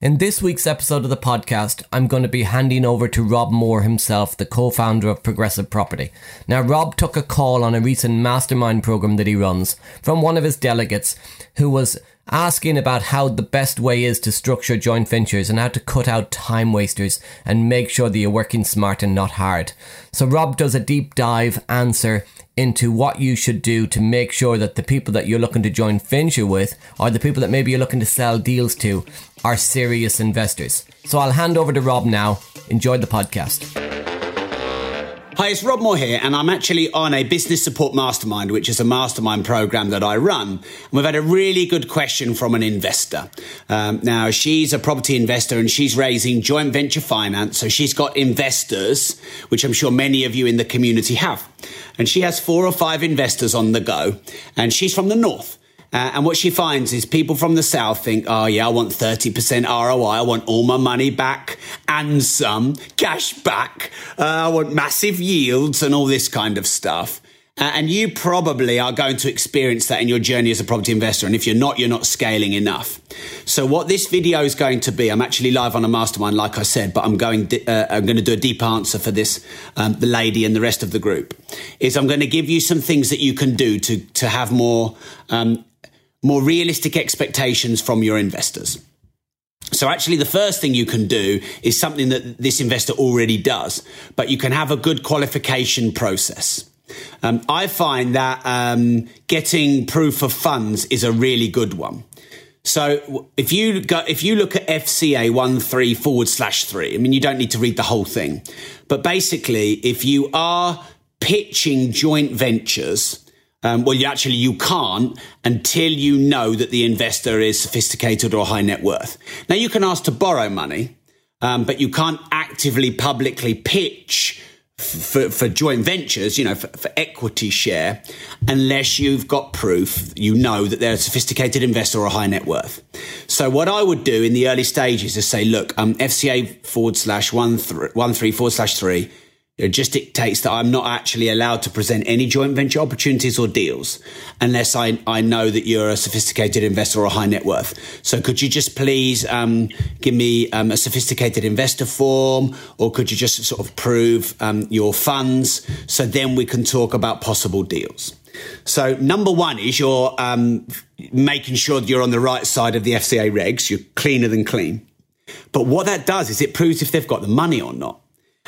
In this week's episode of the podcast, I'm going to be handing over to Rob Moore himself, the co founder of Progressive Property. Now, Rob took a call on a recent mastermind program that he runs from one of his delegates who was asking about how the best way is to structure joint ventures and how to cut out time wasters and make sure that you're working smart and not hard. So, Rob does a deep dive answer into what you should do to make sure that the people that you're looking to join venture with or the people that maybe you're looking to sell deals to are serious investors. So I'll hand over to Rob now. Enjoy the podcast. Hi, it's Rob Moore here, and I'm actually on a business support mastermind, which is a mastermind program that I run. And we've had a really good question from an investor. Um, now, she's a property investor and she's raising joint venture finance. So she's got investors, which I'm sure many of you in the community have. And she has four or five investors on the go, and she's from the north. Uh, and what she finds is people from the south think, oh yeah, I want 30% ROI. I want all my money back and some cash back. Uh, I want massive yields and all this kind of stuff. Uh, and you probably are going to experience that in your journey as a property investor. And if you're not, you're not scaling enough. So what this video is going to be, I'm actually live on a mastermind, like I said, but I'm going, uh, I'm going to do a deep answer for this, um, the lady and the rest of the group. Is I'm going to give you some things that you can do to to have more um, more realistic expectations from your investors. So actually, the first thing you can do is something that this investor already does, but you can have a good qualification process. Um, I find that um, getting proof of funds is a really good one. So if you go, if you look at FCA one three forward slash three, I mean, you don't need to read the whole thing, but basically, if you are pitching joint ventures, um, well, you actually you can't until you know that the investor is sophisticated or high net worth. Now you can ask to borrow money, um, but you can't actively publicly pitch for, for joint ventures, you know, for, for, equity share, unless you've got proof, you know that they're a sophisticated investor or a high net worth. So what I would do in the early stages is say, look, um, FCA forward slash one, th- one three forward slash three it just dictates that I'm not actually allowed to present any joint venture opportunities or deals unless I, I know that you're a sophisticated investor or a high net worth. So could you just please um, give me um, a sophisticated investor form or could you just sort of prove um, your funds so then we can talk about possible deals? So number one is you're um, making sure that you're on the right side of the FCA regs. You're cleaner than clean. But what that does is it proves if they've got the money or not.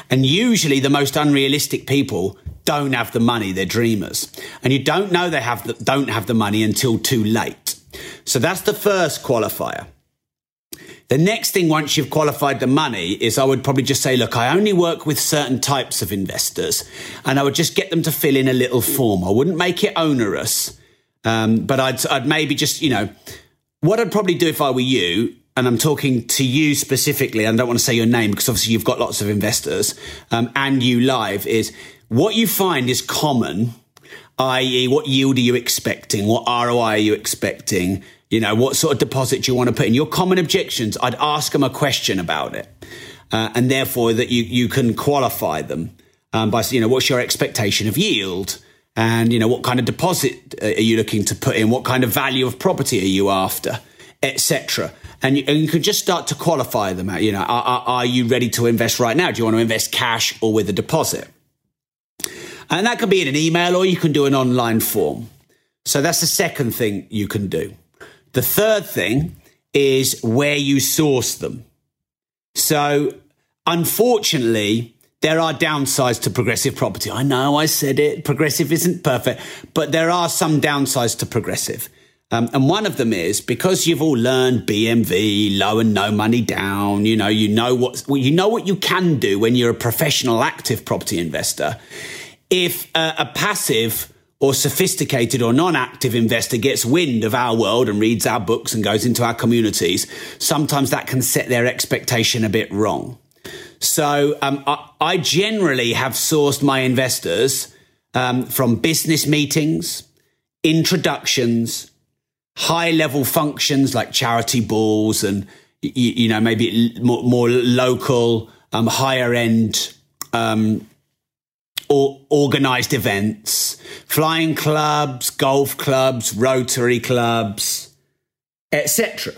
And usually the most unrealistic people don't have the money. They're dreamers. And you don't know they have the, don't have the money until too late. So that's the first qualifier. The next thing, once you've qualified the money, is I would probably just say, look, I only work with certain types of investors, and I would just get them to fill in a little form. I wouldn't make it onerous, um, but I'd, I'd maybe just, you know, what I'd probably do if I were you and I'm talking to you specifically, I don't want to say your name because obviously you've got lots of investors, um, and you live, is what you find is common, i.e., what yield are you expecting? What ROI are you expecting? You know, what sort of deposit do you want to put in? Your common objections, I'd ask them a question about it. Uh, and therefore that you, you can qualify them um, by, you know, what's your expectation of yield? And, you know, what kind of deposit uh, are you looking to put in? What kind of value of property are you after? Etc and you, and you can just start to qualify them out. You know, are, are, are you ready to invest right now? Do you want to invest cash or with a deposit? And that can be in an email or you can do an online form. So that's the second thing you can do. The third thing is where you source them. So unfortunately, there are downsides to progressive property. I know I said it. Progressive isn't perfect, but there are some downsides to progressive. Um, and one of them is because you've all learned BMV, low and no money down. You know, you know what well, you know what you can do when you're a professional active property investor. If uh, a passive or sophisticated or non-active investor gets wind of our world and reads our books and goes into our communities, sometimes that can set their expectation a bit wrong. So um, I, I, generally have sourced my investors um, from business meetings, introductions, high level functions like charity balls and, you, you know, maybe more, more local, um, higher end um, or organized events, flying clubs, golf clubs, rotary clubs, etc.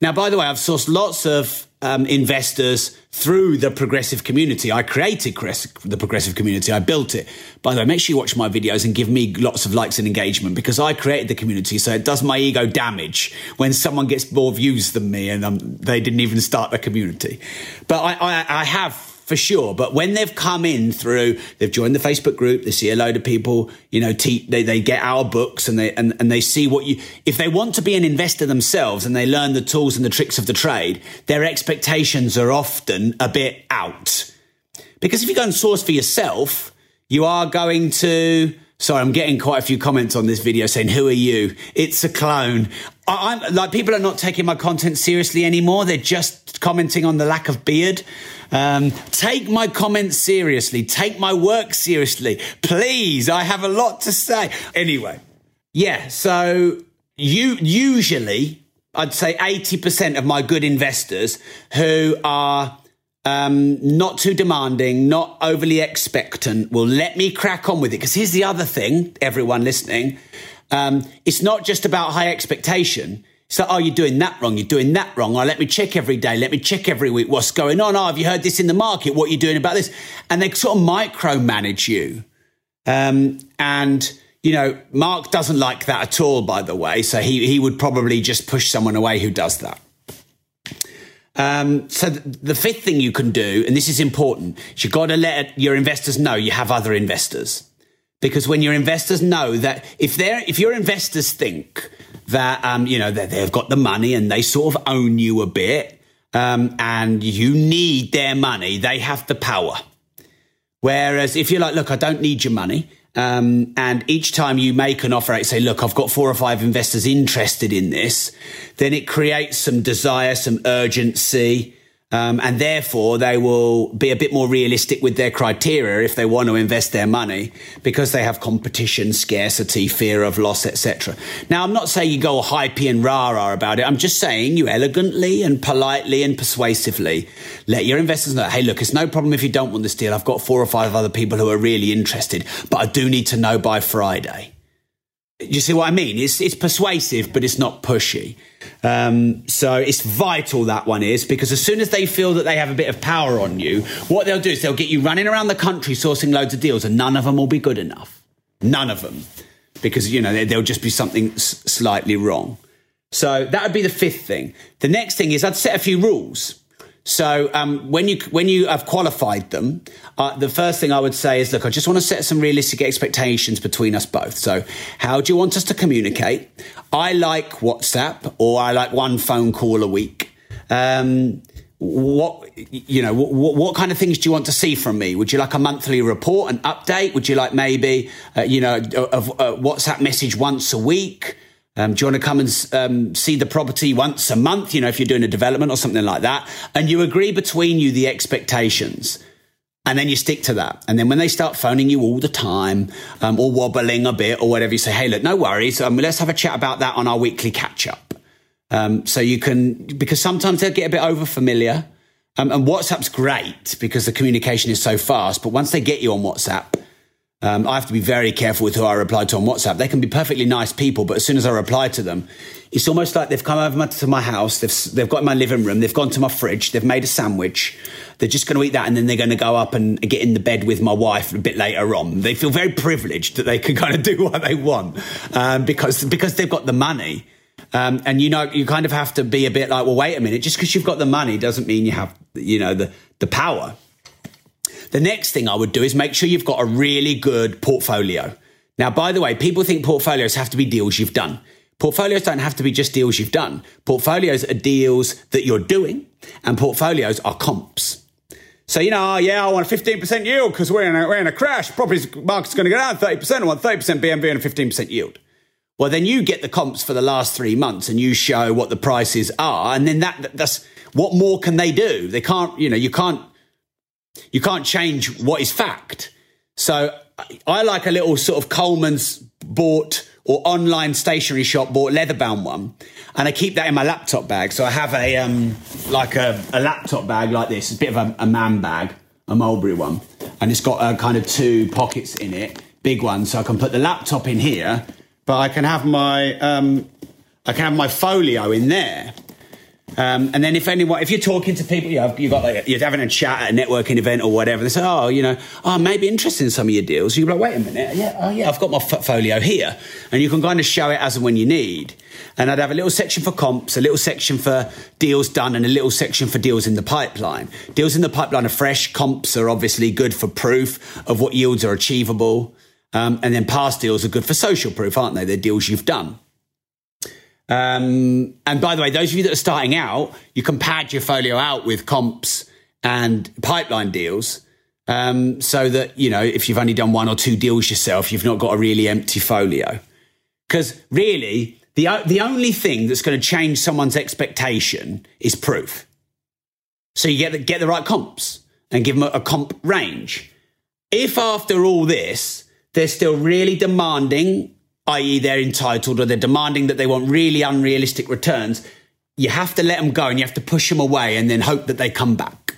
Now, by the way, I've sourced lots of um, investors through the progressive community. I created the progressive community. I built it. By the way, make sure you watch my videos and give me lots of likes and engagement because I created the community. So it does my ego damage when someone gets more views than me and um, they didn't even start the community. But I, I, I have for sure. But when they've come in through, they've joined the Facebook group, they see a load of people, you know, te- they, they get our books and they, and, and they see what you, if they want to be an investor themselves and they learn the tools and the tricks of the trade, their expectations are often a bit out. Because if you go and source for yourself, you are going to, Sorry, I'm getting quite a few comments on this video saying, "Who are you? It's a clone." I, am like people are not taking my content seriously anymore. They're just commenting on the lack of beard. Um, take my comments seriously. Take my work seriously, please. I have a lot to say. Anyway, yeah. So you usually, I'd say, eighty percent of my good investors who are um, not too demanding, not overly expectant, will let me crack on with it. Because here's the other thing, everyone listening. Um, it's not just about high expectation. It's like, oh, you're doing that wrong. You're doing that wrong. Oh, let me check every day. Let me check every week. What's going on? Oh, have you heard this in the market? What are you doing about this? And they sort of micromanage you. Um, and, you know, Mark doesn't like that at all, by the way. So he, he would probably just push someone away who does that. Um, so the fifth thing you can do, and this is important, is you've got to let your investors know you have other investors. Because when your investors know that if they're, if your investors think that, um, you know, that they've got the money and they sort of own you a bit, um, and you need their money, they have the power. Whereas if you're like, look, I don't need your money. Um, and each time you make an offer, say, look, I've got four or five investors interested in this, then it creates some desire, some urgency. Um, and therefore, they will be a bit more realistic with their criteria if they want to invest their money because they have competition, scarcity, fear of loss, etc. Now, I'm not saying you go hypey and rah-rah about it. I'm just saying you elegantly and politely and persuasively let your investors know, hey, look, it's no problem if you don't want this deal. I've got four or five other people who are really interested, but I do need to know by Friday. You see what I mean? It's, it's persuasive, but it's not pushy. Um, so it's vital that one is because as soon as they feel that they have a bit of power on you, what they'll do is they'll get you running around the country sourcing loads of deals, and none of them will be good enough. None of them, because you know there'll just be something s- slightly wrong. So that would be the fifth thing. The next thing is I'd set a few rules. So um, when you when you have qualified them, uh, the first thing I would say is, look, I just want to set some realistic expectations between us both. So how do you want us to communicate? I like WhatsApp, or I like one phone call a week. Um, what you know what, what, kind of things do you want to see from me would you like a monthly report an update would you like maybe uh, you know a, a, a, whatsapp message once a week um, do you want to come and um, see the property once a month? You know, if you're doing a development or something like that, and you agree between you the expectations, and then you stick to that. And then when they start phoning you all the time, um, or wobbling a bit or whatever, you say, "Hey, look, no worries. Um, let's have a chat about that on our weekly catch up." Um, so you can because sometimes they'll get a bit over familiar. Um, and WhatsApp's great because the communication is so fast. But once they get you on WhatsApp, um, I have to be very careful with who I reply to on WhatsApp. They can be perfectly nice people, but as soon as I reply to them, it's almost like they've come over to my house, they've, they've got my living room, they've gone to my fridge, they've made a sandwich, they're just going to eat that, and then they're going to go up and get in the bed with my wife a bit later on. They feel very privileged that they can kind of do what they want um, because because they've got the money. Um, and you know, you kind of have to be a bit like, well, wait a minute, just because you've got the money doesn't mean you have, you know, the the power. The next thing I would do is make sure you've got a really good portfolio. Now, by the way, people think portfolios have to be deals you've done. Portfolios don't have to be just deals you've done. Portfolios are deals that you're doing, and portfolios are comps. So, you know, oh, yeah, I want a 15% yield because we're, in a, we're in a crash. Property market's going to go down 30%. I want 30% BMV and a 15% yield. Well, then you get the comps for the last three months and you show what the prices are. And then that, that's what more can they do? They can't, you know, you can't You can't change what is fact. So I like a little sort of Coleman's bought or online stationery shop bought leather bound one, and I keep that in my laptop bag. So I have a um, like a, a laptop bag like this, a bit of a, a man bag, a Mulberry one, and it's got uh, kind of two pockets in it, big ones, so I can put the laptop in here, but I can have my um, I can have my folio in there. Um, and then if anyone, if you're talking to people, you have, you've got like, you're having a chat at a networking event or whatever, they say, oh, you know, oh, maybe interested in some of your deals. You're like, wait a minute. Yeah, oh yeah, I've got my portfolio here. And you can kind of show it as and when you need. And I'd have a little section for comps, a little section for deals done, and a little section for deals in the pipeline. Deals in the pipeline are fresh. Comps are obviously good for proof of what yields are achievable. Um, and then past deals are good for social proof, aren't they? They're deals you've done. Um, and by the way, those of you that are starting out, you can pad your folio out with comps and pipeline deals. Um, so that, you know, if you've only done one or two deals yourself, you've not got a really empty folio. Because really, the, the only thing that's going to change someone's expectation is proof. So you get the, get the right comps and give them a, a comp range. If after all this, they're still really demanding i.e., they're entitled or they're demanding that they want really unrealistic returns, you have to let them go and you have to push them away and then hope that they come back.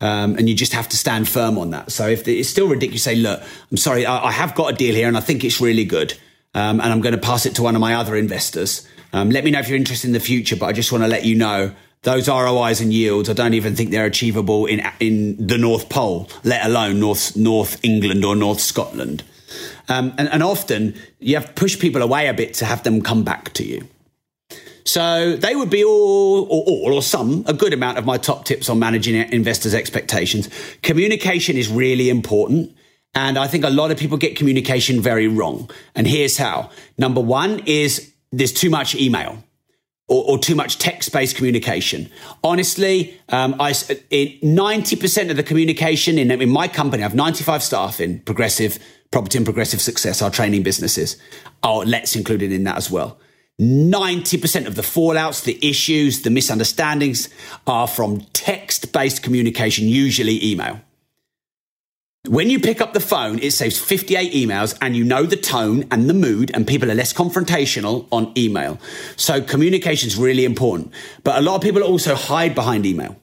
Um, and you just have to stand firm on that. So if it's still ridiculous, say, look, I'm sorry, I, I have got a deal here and I think it's really good. Um, and I'm going to pass it to one of my other investors. Um, let me know if you're interested in the future, but I just want to let you know those ROIs and yields, I don't even think they're achievable in in the North Pole, let alone North North England or North Scotland. Um, and, and often you have to push people away a bit to have them come back to you. So they would be all, or all, or some, a good amount of my top tips on managing investors' expectations. Communication is really important. And I think a lot of people get communication very wrong. And here's how. Number one is there's too much email. Or, or, too much text-based communication. Honestly, um, I, 90% of the communication in, in my company, I have 95 staff in Progressive Property and Progressive Success, our training businesses, are let's included in that as well. 90% of the fallouts, the issues, the misunderstandings are from text based communication, usually email. When you pick up the phone, it saves 58 emails and you know the tone and the mood and people are less confrontational on email. So communication is really important. But a lot of people also hide behind email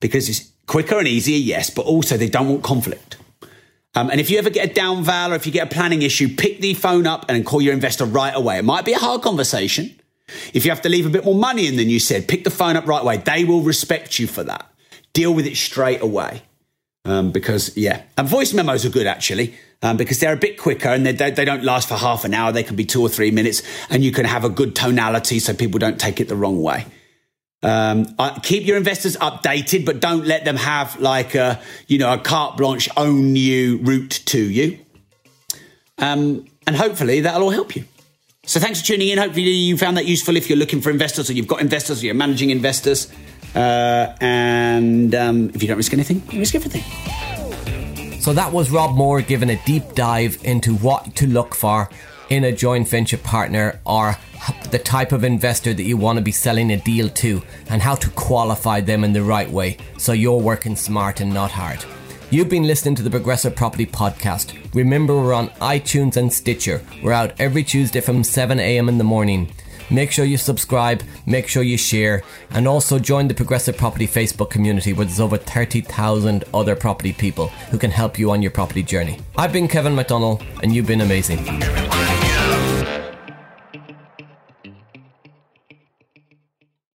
because it's quicker and easier, yes, but also they don't want conflict. Um, and if you ever get a down val or if you get a planning issue, pick the phone up and call your investor right away. It might be a hard conversation. If you have to leave a bit more money in than you said, pick the phone up right away. They will respect you for that. Deal with it straight away. Um, because, yeah, and voice memos are good actually. Um, because they're a bit quicker and they, they, don't last for half an hour. They can be two or three minutes and you can have a good tonality so people don't take it the wrong way. Um, keep your investors updated, but don't let them have like a, you know, a carte blanche own you route to you. Um, and hopefully that'll all help you. So thanks for tuning in. Hopefully you found that useful if you're looking for investors or you've got investors or you're managing investors. Uh, and um, if you don't risk anything, you risk everything. So that was Rob Moore giving a deep dive into what to look for in a joint venture partner or the type of investor that you want to be selling a deal to and how to qualify them in the right way so you're working smart and not hard. You've been listening to the Progressive Property Podcast. Remember, we're on iTunes and Stitcher. We're out every Tuesday from 7 a.m. in the morning. Make sure you subscribe, make sure you share, and also join the Progressive Property Facebook community where there's over 30,000 other property people who can help you on your property journey. I've been Kevin McDonnell, and you've been amazing.